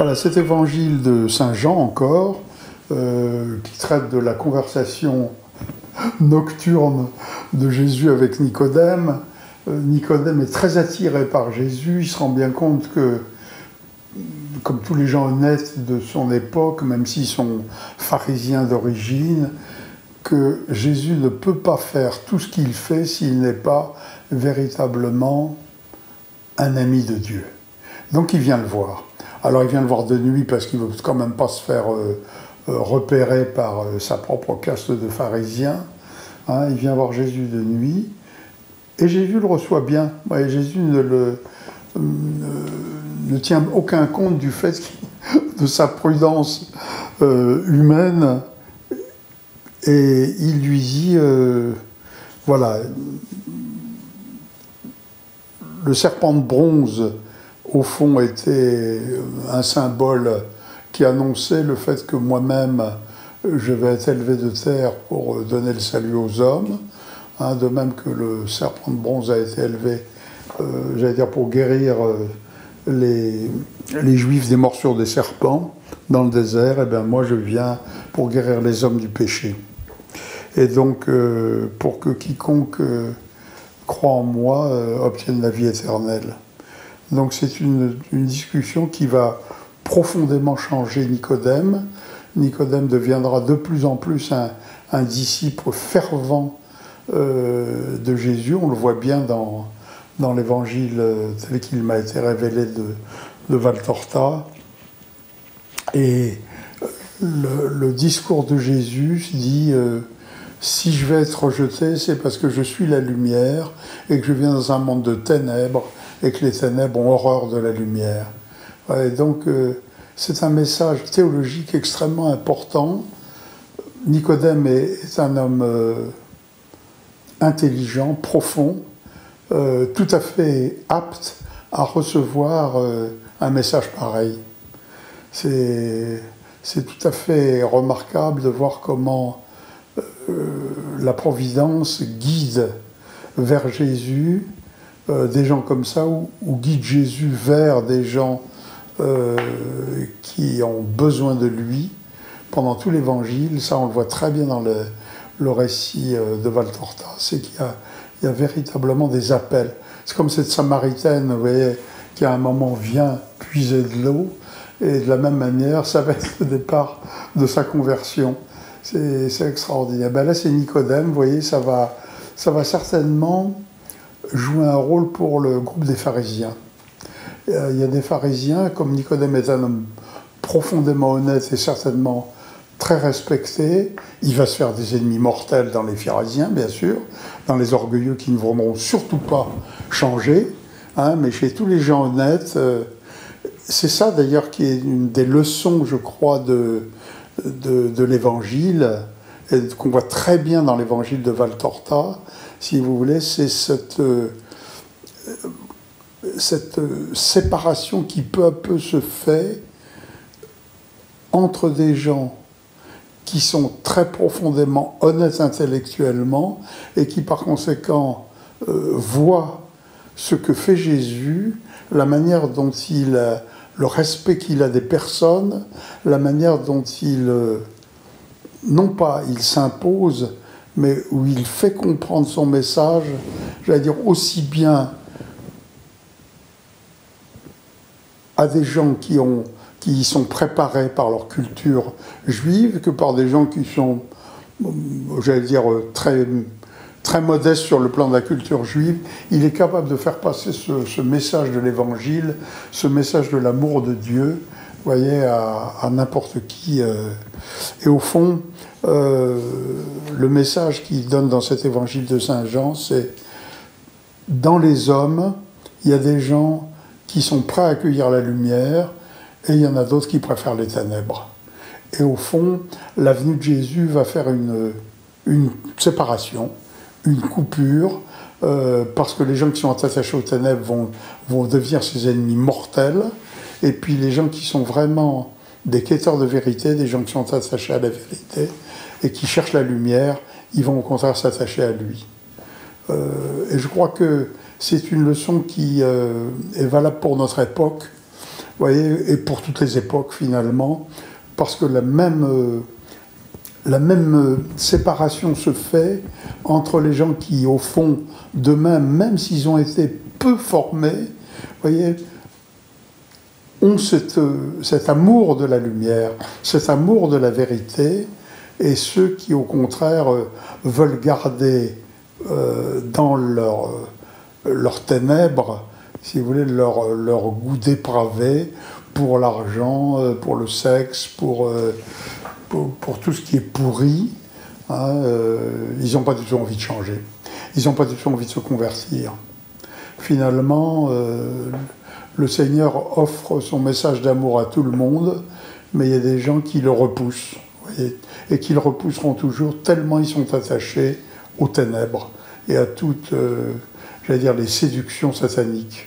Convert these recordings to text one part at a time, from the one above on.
Voilà, cet évangile de Saint Jean encore, euh, qui traite de la conversation nocturne de Jésus avec Nicodème. Euh, Nicodème est très attiré par Jésus, il se rend bien compte que, comme tous les gens honnêtes de son époque, même s'ils sont pharisiens d'origine, que Jésus ne peut pas faire tout ce qu'il fait s'il n'est pas véritablement un ami de Dieu. Donc il vient le voir. Alors il vient le voir de nuit parce qu'il ne veut quand même pas se faire euh, euh, repérer par euh, sa propre caste de pharisiens. Hein. il vient voir Jésus de nuit et Jésus le reçoit bien. Jésus ne, le, ne, tient aucun compte du fait de sa prudence humaine et il lui dit, voilà, le serpent de bronze, au fond, était un symbole qui annonçait le fait que moi-même, je vais être élevé de terre pour donner le salut aux hommes, hein, de même que le serpent de bronze a été élevé, euh, j'allais dire, pour guérir euh, les, les, juifs des morsures des serpents dans le désert, et eh bien moi je viens pour guérir les hommes du péché. Et donc, euh, pour que quiconque croit en moi euh, obtiennent la vie éternelle. Donc c'est une, discussion qui va profondément changer Nicodème. Nicodème deviendra de plus en plus un, disciple fervent euh, de Jésus. On le voit bien dans, l'évangile tel qu'il m'a été révélé de, de Valtorta. Et le, discours de Jésus dit euh, si je vais être rejeté, c'est parce que je suis la lumière et que je viens dans un monde de ténèbres et que les ténèbres ont horreur de la lumière. Et donc, euh, c'est un message théologique extrêmement important. Nicodème est, un homme euh, intelligent, profond, euh, tout à fait apte à recevoir un message pareil. C'est tout à fait remarquable de voir comment la Providence guide vers Jésus euh, des gens comme ça, ou, guide Jésus vers des gens euh, qui ont besoin de lui pendant tout l'évangile. Ça, on le voit très bien dans le, récit de Valtorta. C'est qu'il y, a véritablement des appels. C'est comme cette Samaritaine, vous voyez, qui à un moment vient puiser de l'eau, et de la même manière, ça va être le départ de sa conversion. C'est extraordinaire. Ben là, c'est Nicodème, vous voyez, ça va, ça va certainement jouer un rôle pour le groupe des pharisiens. Euh, il y a des pharisiens, comme Nicodème est un homme profondément honnête et certainement très respecté, il va se faire des ennemis mortels dans les pharisiens, bien sûr, dans les orgueilleux qui ne voudront surtout pas changer, hein, mais chez tous les gens honnêtes, euh, c'est ça d'ailleurs qui est une des leçons, je crois, de, de, l'évangile, et qu'on voit très bien dans l'évangile de Valtorta, si vous voulez, c'est cette, euh, cette séparation qui peu à peu se fait entre des gens qui sont très profondément honnêtes intellectuellement et qui par conséquent euh, voient ce que fait Jésus, la manière dont il le respect qu'il a des personnes, la manière dont il, euh, non pas il s'impose, mais où il fait comprendre son message, j'allais dire aussi bien à des gens qui, y sont préparés par leur culture juive que par des gens qui sont, j'allais dire, très très modeste sur le plan de la culture juive, il est capable de faire passer ce, message de l'évangile, ce message de l'amour de Dieu, voyez, à, n'importe qui. Euh. Et au fond, euh, le message qu'il donne dans cet évangile de Saint Jean, c'est dans les hommes, il y a des gens qui sont prêts à accueillir la lumière, et il y en a d'autres qui préfèrent les ténèbres. Et au fond, la venue de Jésus va faire une, une séparation une coupure, euh, parce que les gens qui sont attachés aux ténèbres vont, vont devenir ses ennemis mortels, et puis les gens qui sont vraiment des quêteurs de vérité, des gens qui sont attachés à la vérité, et qui cherchent la lumière, ils vont au contraire s'attacher à lui. Euh, et je crois que c'est une leçon qui euh, est valable pour notre époque. voyez, et pour toutes les époques finalement, parce que la même, euh, la même séparation se fait entre les gens qui, au fond, d'eux-mêmes, même s'ils ont été peu formés, voyez, ont cet amour de la lumière, cet amour de la vérité, et ceux qui, au contraire, veulent garder euh, dans leur, leur ténèbres, si vous voulez, leur, goût dépravé pour l'argent, euh, pour le sexe, pour, euh, pour, tout ce qui est pourri. Hein, ils n'ont pas du tout envie de changer. Ils n'ont pas du tout envie de se convertir. Finalement, le Seigneur offre son message d'amour à tout le monde, mais il y a des gens qui le repoussent, et qui le repousseront toujours tellement ils sont attachés aux ténèbres et à toutes, euh, les séductions sataniques.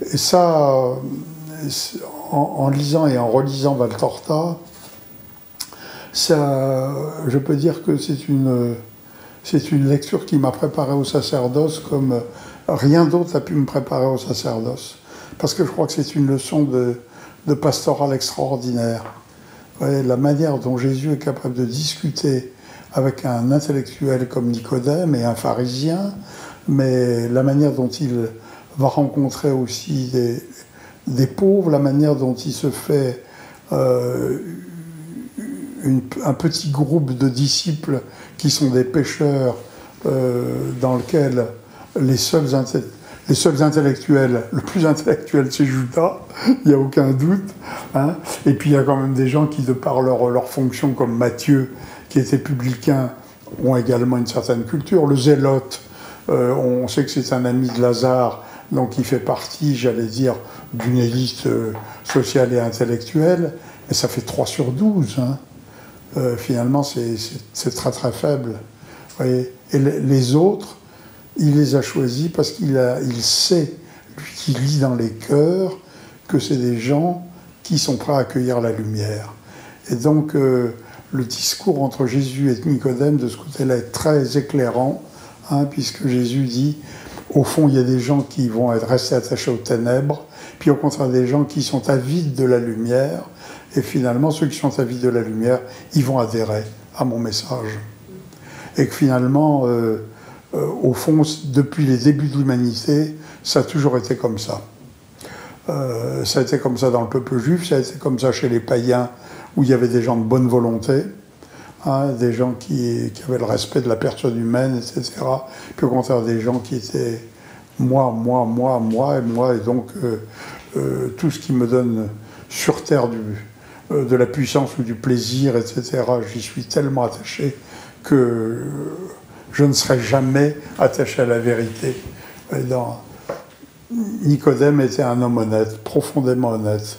Et ça, en, lisant et en relisant Valtorta, ça, je peux dire que c'est une, c'est une lecture qui m'a préparé au sacerdoce comme rien d'autre n'a pu me préparer au sacerdoce. Parce que je crois que c'est une leçon de, de pastoral extraordinaire. la manière dont Jésus est capable de discuter avec un intellectuel comme Nicodème et un pharisien, mais la manière dont il va rencontrer aussi des, pauvres, la manière dont il se fait euh, un petit groupe de disciples qui sont des pêcheurs euh, dans lequel les seuls, les seuls intellectuels, le plus intellectuel c'est Judas, il n'y a aucun doute. Hein. Et puis il y a quand même des gens qui, de par leur, leur fonction comme Matthieu, qui étaient publicains ont également une certaine culture. Le zélote, euh, on sait que c'est un ami de Lazare, donc il fait partie, j'allais dire, d'une élite euh, sociale et intellectuelle, mais ça fait 3 sur 12. Hein. Euh, finalement, c'est très très faible. Et les autres, il les a choisis parce qu'il il sait, lui qui lit dans les cœurs, que c'est des gens qui sont prêts à accueillir la lumière. Et donc, le discours entre Jésus et Nicodème de ce côté-là est très éclairant, hein, puisque Jésus dit, au fond, il y a des gens qui vont être restés attachés aux ténèbres, puis au contraire des gens qui sont avides de la lumière, et finalement, ceux qui sont avides de la lumière, ils vont adhérer à mon message. Et que finalement, euh, euh, au fond, depuis les débuts de l'humanité, ça a toujours été comme ça. Euh, ça a été comme ça dans le peuple juif, ça a été comme ça chez les païens où il y avait des gens de bonne volonté, hein, des gens qui, avaient le respect de la personne humaine, etc. Puis au contraire, des gens qui étaient moi, moi, moi, moi, et moi, et donc euh, tout ce qui me donne sur terre de la puissance ou du plaisir, etc., j'y suis tellement attaché que je ne serai jamais attaché à la vérité. Nicodème était un homme honnête, profondément honnête.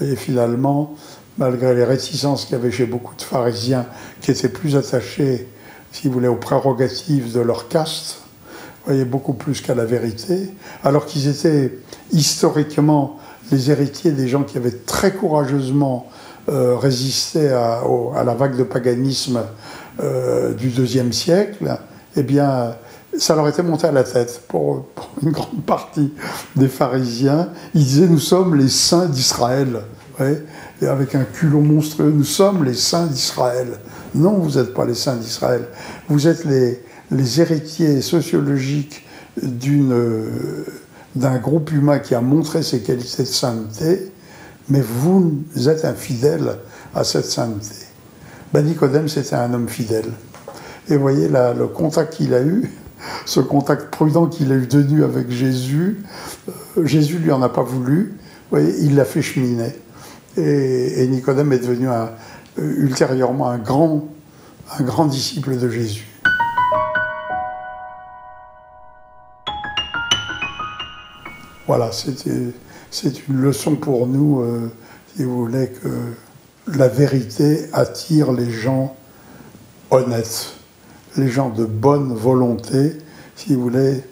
Et finalement, malgré les réticences qu'il y avait chez beaucoup de pharisiens qui étaient plus attachés, si vous aux prérogatives de leur caste, voyez, beaucoup plus qu'à la vérité, alors qu'ils étaient historiquement les héritiers des gens qui avaient très courageusement euh, résisté à, la vague de paganisme euh, du deuxième siècle, eh bien, ça leur était monté à la tête pour, une grande partie des pharisiens. Ils disaient Nous sommes les saints d'Israël et avec un culot monstrueux. Nous sommes les saints d'Israël. Non, vous n'êtes pas les saints d'Israël. Vous êtes les, les héritiers sociologiques d'un groupe humain qui a montré ses qualités de sainteté, mais vous êtes infidèles à cette sainteté. Ben Nicodème, c'était un homme fidèle. Et vous voyez le contact qu'il a eu, ce contact prudent qu'il a eu de avec Jésus, euh, Jésus lui en a pas voulu, voyez, il l'a fait cheminer. Et, Nicodème est devenu ultérieurement un grand, un grand disciple de Jésus. Voilà, c'est une leçon pour nous, euh, si vous voulez, que la vérité attire les gens honnêtes, les gens de bonne volonté, si vous voulez,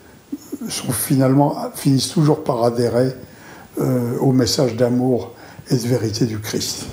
finissent toujours par adhérer euh, au message d'amour et de vérité du Christ.